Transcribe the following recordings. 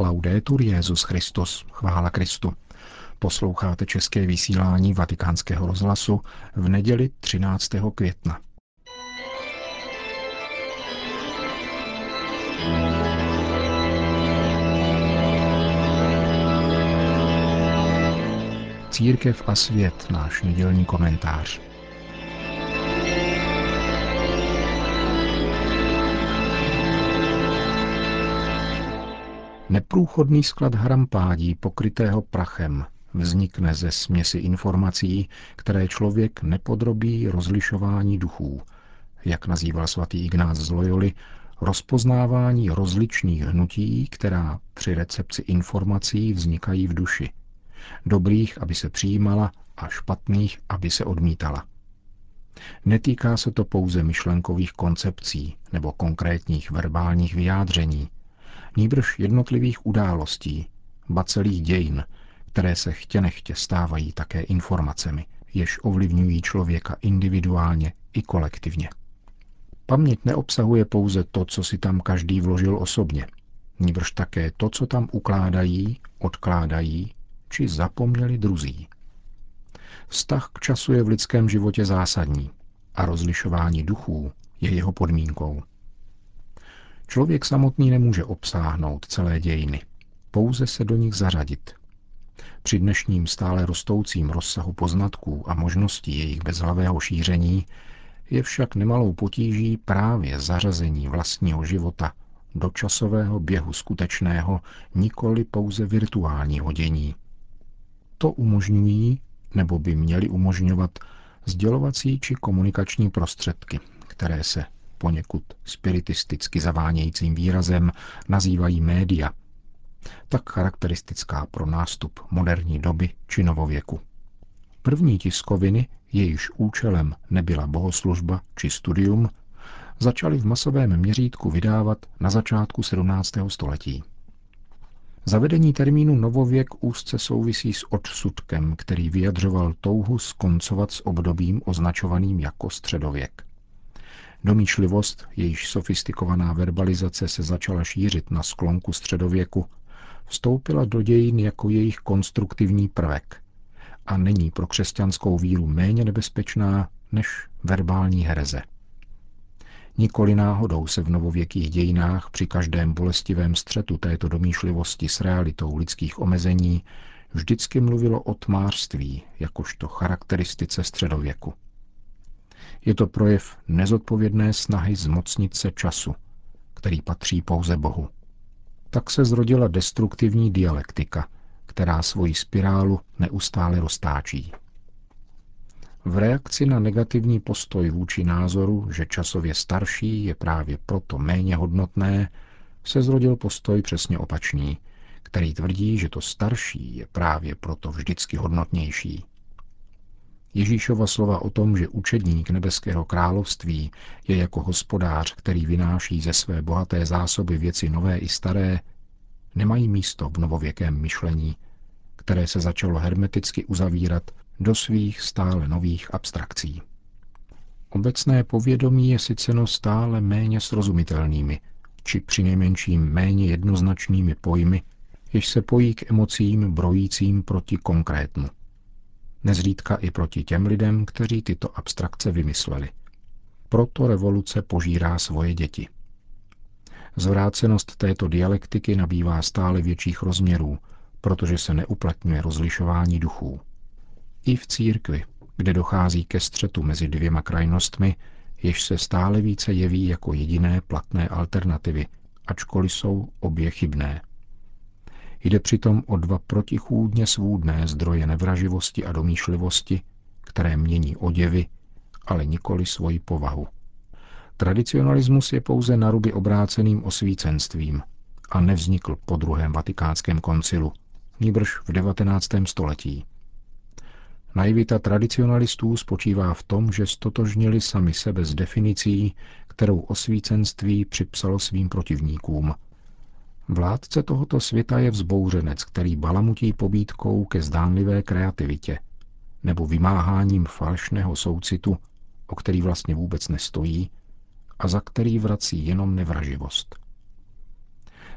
Laudetur Jezus Christus, chvála Kristu. Posloucháte české vysílání Vatikánského rozhlasu v neděli 13. května. Církev a svět, náš nedělní komentář. Neprůchodný sklad hrampádí pokrytého prachem vznikne ze směsi informací, které člověk nepodrobí rozlišování duchů, jak nazýval svatý Ignác z Loyoli, rozpoznávání rozličných hnutí, která při recepci informací vznikají v duši. Dobrých, aby se přijímala, a špatných, aby se odmítala. Netýká se to pouze myšlenkových koncepcí nebo konkrétních verbálních vyjádření, nýbrž jednotlivých událostí, ba celých dějin, které se chtě nechtě stávají také informacemi, jež ovlivňují člověka individuálně i kolektivně. Paměť neobsahuje pouze to, co si tam každý vložil osobně, nýbrž také to, co tam ukládají, odkládají či zapomněli druzí. Vztah k času je v lidském životě zásadní a rozlišování duchů je jeho podmínkou. Člověk samotný nemůže obsáhnout celé dějiny, pouze se do nich zařadit. Při dnešním stále rostoucím rozsahu poznatků a možností jejich bezhlavého šíření je však nemalou potíží právě zařazení vlastního života do časového běhu skutečného, nikoli pouze virtuálního dění. To umožňují, nebo by měly umožňovat, sdělovací či komunikační prostředky, které se poněkud spiritisticky zavánějícím výrazem nazývají média, tak charakteristická pro nástup moderní doby či novověku. První tiskoviny, jejíž účelem nebyla bohoslužba či studium, začaly v masovém měřítku vydávat na začátku 17. století. Zavedení termínu novověk úzce souvisí s odsudkem, který vyjadřoval touhu skoncovat s obdobím označovaným jako středověk. Domýšlivost, jejíž sofistikovaná verbalizace se začala šířit na sklonku středověku, vstoupila do dějin jako jejich konstruktivní prvek a není pro křesťanskou víru méně nebezpečná než verbální hereze. Nikoli náhodou se v novověkých dějinách při každém bolestivém střetu této domýšlivosti s realitou lidských omezení vždycky mluvilo o tmářství jakožto charakteristice středověku. Je to projev nezodpovědné snahy zmocnit se času, který patří pouze Bohu. Tak se zrodila destruktivní dialektika, která svoji spirálu neustále roztáčí. V reakci na negativní postoj vůči názoru, že časově starší je právě proto méně hodnotné, se zrodil postoj přesně opačný, který tvrdí, že to starší je právě proto vždycky hodnotnější. Ježíšova slova o tom, že učedník nebeského království je jako hospodář, který vynáší ze své bohaté zásoby věci nové i staré, nemají místo v novověkém myšlení, které se začalo hermeticky uzavírat do svých stále nových abstrakcí. Obecné povědomí je sice no stále méně srozumitelnými, či přinejmenším méně jednoznačnými pojmy, jež se pojí k emocím brojícím proti konkrétnu nezřídka i proti těm lidem, kteří tyto abstrakce vymysleli. Proto revoluce požírá svoje děti. Zvrácenost této dialektiky nabývá stále větších rozměrů, protože se neuplatňuje rozlišování duchů. I v církvi, kde dochází ke střetu mezi dvěma krajnostmi, jež se stále více jeví jako jediné platné alternativy, ačkoliv jsou obě chybné. Jde přitom o dva protichůdně svůdné zdroje nevraživosti a domýšlivosti, které mění oděvy, ale nikoli svoji povahu. Tradicionalismus je pouze naruby obráceným osvícenstvím a nevznikl po druhém vatikánském koncilu, nýbrž v 19. století. Naivita tradicionalistů spočívá v tom, že stotožnili sami sebe s definicí, kterou osvícenství připsalo svým protivníkům – Vládce tohoto světa je vzbouřenec, který balamutí pobídkou ke zdánlivé kreativitě nebo vymáháním falšného soucitu, o který vlastně vůbec nestojí a za který vrací jenom nevraživost.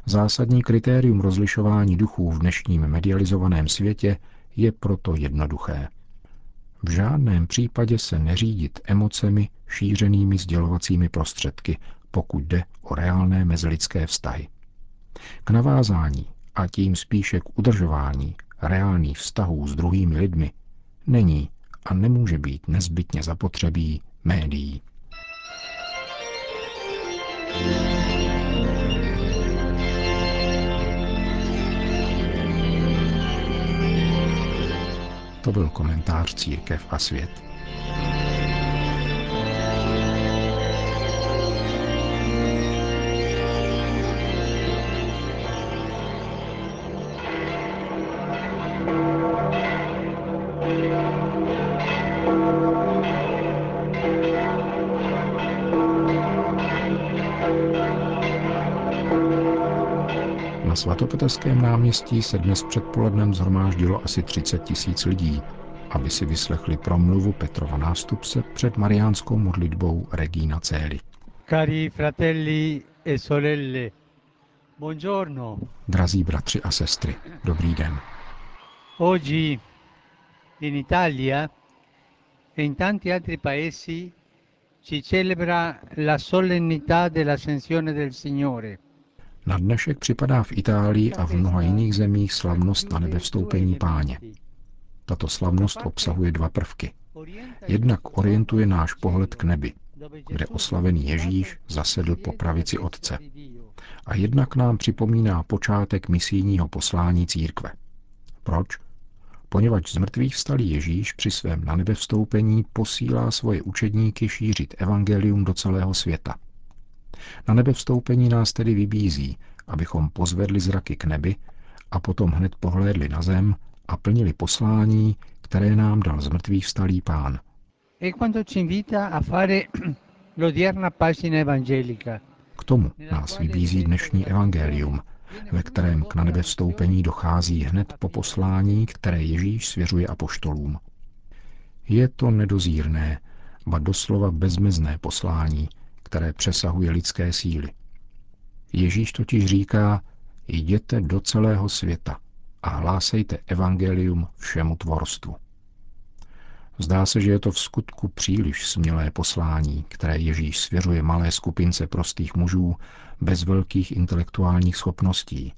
Zásadní kritérium rozlišování duchů v dnešním medializovaném světě je proto jednoduché. V žádném případě se neřídit emocemi šířenými sdělovacími prostředky, pokud jde o reálné mezilidské vztahy. K navázání a tím spíše k udržování reálných vztahů s druhými lidmi není a nemůže být nezbytně zapotřebí médií. To byl komentář Církev a svět. Na svatopetrském náměstí se dnes předpolednem zhromáždilo asi 30 tisíc lidí, aby si vyslechli promluvu Petrova nástupce před mariánskou modlitbou Regina Céli. Cari fratelli e sorelle, buongiorno. Drazí bratři a sestry, dobrý den. Oggi in Italia e in tanti altri paesi si celebra la solennità dell'ascensione del Signore. Na dnešek připadá v Itálii a v mnoha jiných zemích slavnost na nebe vstoupení páně. Tato slavnost obsahuje dva prvky. Jednak orientuje náš pohled k nebi, kde oslavený Ježíš zasedl po pravici Otce. A jednak nám připomíná počátek misijního poslání církve. Proč? Poněvadž z mrtvých vstalý Ježíš při svém na nebe vstoupení posílá svoje učedníky šířit evangelium do celého světa. Na nebe vstoupení nás tedy vybízí, abychom pozvedli zraky k nebi a potom hned pohlédli na zem a plnili poslání, které nám dal z mrtvých vstalý pán. K tomu nás vybízí dnešní evangelium, ve kterém k na nebe vstoupení dochází hned po poslání, které Ježíš svěřuje apoštolům. Je to nedozírné, ba doslova bezmezné poslání, které přesahuje lidské síly. Ježíš totiž říká, jděte do celého světa a hlásejte evangelium všemu tvorstvu. Zdá se, že je to v skutku příliš smělé poslání, které Ježíš svěřuje malé skupince prostých mužů bez velkých intelektuálních schopností.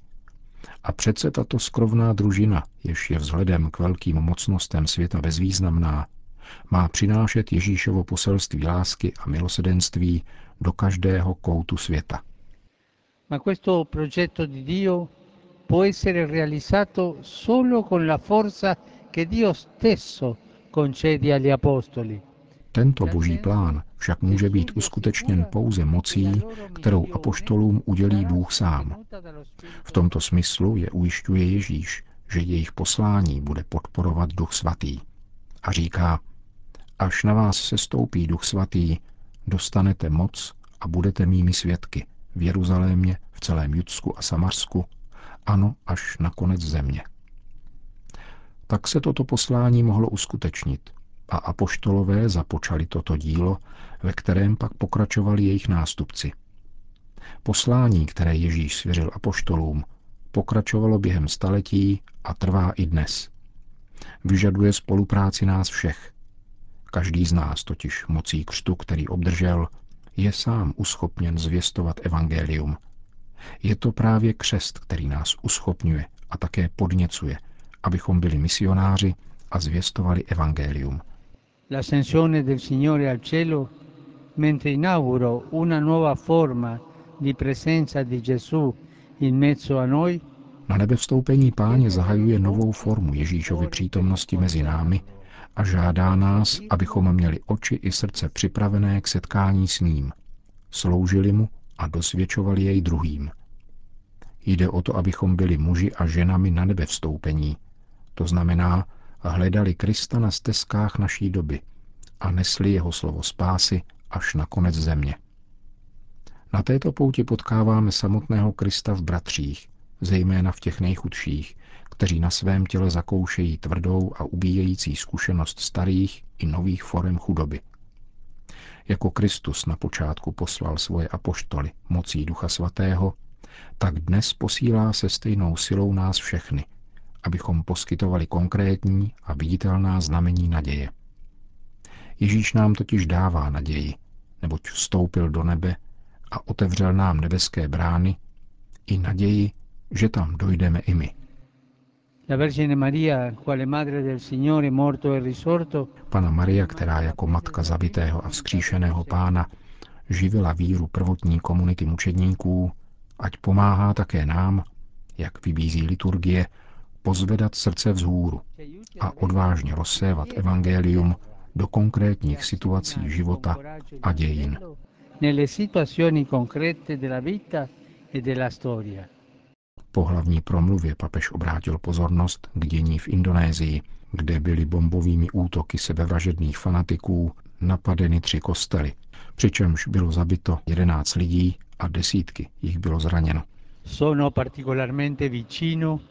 A přece tato skrovná družina, jež je vzhledem k velkým mocnostem světa bezvýznamná, má přinášet Ježíšovo poselství lásky a milosedenství do každého koutu světa. Ma questo progetto di Dio può essere realizzato solo con la forza che Dio stesso concede agli apostoli. Tento boží plán však může být uskutečněn pouze mocí, kterou apoštolům udělí Bůh sám. V tomto smyslu je ujišťuje Ježíš, že jejich poslání bude podporovat Duch Svatý. A říká, až na vás se stoupí Duch Svatý, dostanete moc a budete mými svědky v Jeruzalémě, v celém Judsku a Samarsku, ano, až na konec země. Tak se toto poslání mohlo uskutečnit a apoštolové započali toto dílo, ve kterém pak pokračovali jejich nástupci. Poslání, které Ježíš svěřil apoštolům, pokračovalo během staletí a trvá i dnes. Vyžaduje spolupráci nás všech. Každý z nás totiž mocí křtu, který obdržel, je sám uschopněn zvěstovat evangelium. Je to právě křest, který nás uschopňuje a také podněcuje, abychom byli misionáři a zvěstovali evangelium. L'ascensione del Signore al cielo mentre inauguro una nuova forma di presenza di Gesù in mezzo a noi Na nebe vstoupení páně zahajuje novou formu Ježíšovy přítomnosti mezi námi a žádá nás, abychom měli oči i srdce připravené k setkání s ním, sloužili mu a dosvědčovali jej druhým. Jde o to, abychom byli muži a ženami na nebe vstoupení, to znamená, hledali Krista na stezkách naší doby a nesli jeho slovo spásy až na konec země. Na této pouti potkáváme samotného Krista v bratřích, zejména v těch nejchudších, kteří na svém těle zakoušejí tvrdou a ubíjející zkušenost starých i nových forem chudoby. Jako Kristus na počátku poslal svoje apoštoly mocí Ducha Svatého, tak dnes posílá se stejnou silou nás všechny, abychom poskytovali konkrétní a viditelná znamení naděje. Ježíš nám totiž dává naději, neboť vstoupil do nebe a otevřel nám nebeské brány i naději, že tam dojdeme i my. La Vergine Maria, quale madre del Signore morto e risorto, Pana Maria, která jako matka zabitého a vzkříšeného pána živila víru prvotní komunity mučedníků, ať pomáhá také nám, jak vybízí liturgie, pozvedat srdce vzhůru a odvážně rozsévat evangelium do konkrétních situací života a dějin. nelle situazioni concrete della vita e della storia. Po hlavní promluvě papež obrátil pozornost k dění v Indonésii, kde byly bombovými útoky sebevražedných fanatiků napadeny tři kostely, přičemž bylo zabito 11 lidí a desítky jich bylo zraněno.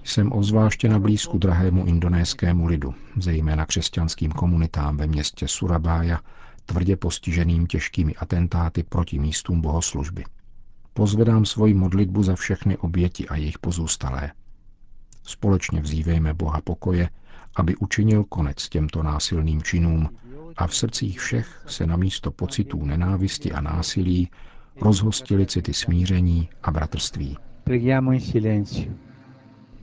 Jsem obzvláště na blízku drahému indonéskému lidu, zejména křesťanským komunitám ve městě Surabaya, tvrdě postiženým těžkými atentáty proti místům bohoslužby. Pozvedám svoji modlitbu za všechny oběti a jejich pozůstalé. Společně vzívejme Boha pokoje, aby učinil konec těmto násilným činům a v srdcích všech se na místo pocitů nenávisti a násilí rozhostily city smíření a bratrství.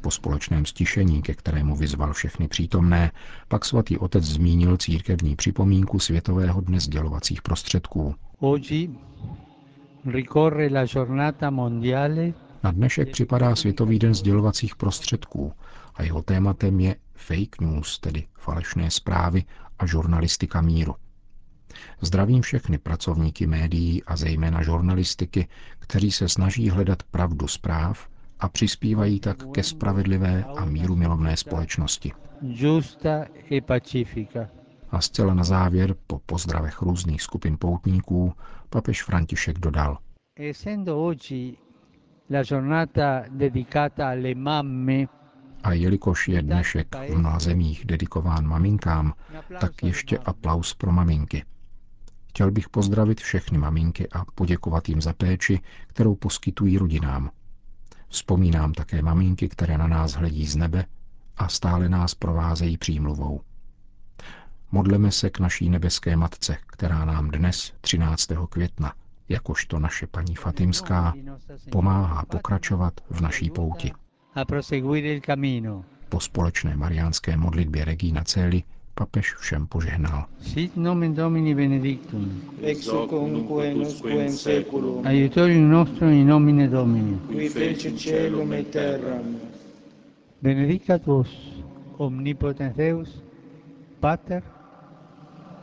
Po společném stišení, ke kterému vyzval všechny přítomné, pak svatý otec zmínil církevní připomínku Světového dne sdělovacích prostředků. Na dnešek připadá Světový den sdělovacích prostředků a jeho tématem je fake news, tedy falešné zprávy a žurnalistika míru. Zdravím všechny pracovníky médií a zejména žurnalistiky, kteří se snaží hledat pravdu zpráv a přispívají tak ke spravedlivé a mírumilovné společnosti. giusta e pacifica. A zcela na závěr, po pozdravech různých skupin poutníků, papež František dodal. A jelikož je dnešek v mnoha zemích dedikován maminkám, tak ještě aplaus pro maminky. Chtěl bych pozdravit všechny maminky a poděkovat jim za péči, kterou poskytují rodinám. Vzpomínám také maminky, které na nás hledí z nebe a stále nás provázejí přímluvou. Modleme se k naší nebeské matce, která nám dnes, 13. května, jakožto naše paní Fatimská, pomáhá pokračovat v naší pouti. a proseguire il cammino. Po společné mariánské modlitbě Regina Celi papež všem požehnal. Sit nomen Domini benedictum. ex hoc nunc usque in seculum, Aiutorium nostrum in nomine Domini. qui fece celum et terram, Benedicat vos omnipotens Deus, Pater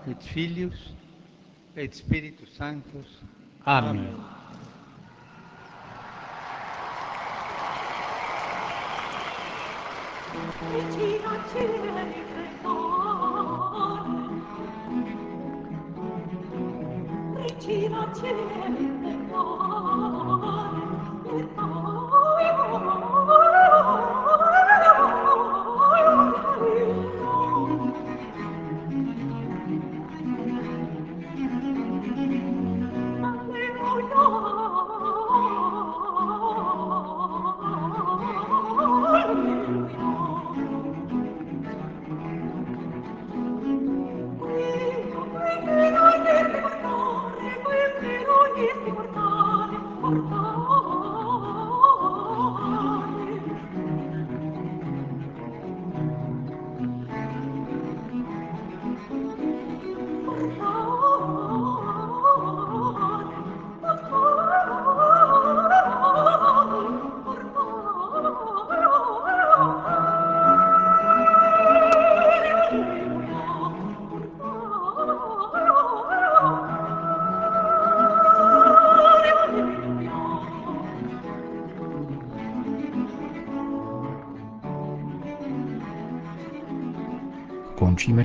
et Filius et Spiritus Sanctus. Amen. Regina Celi perdone. Regina Celi perdone.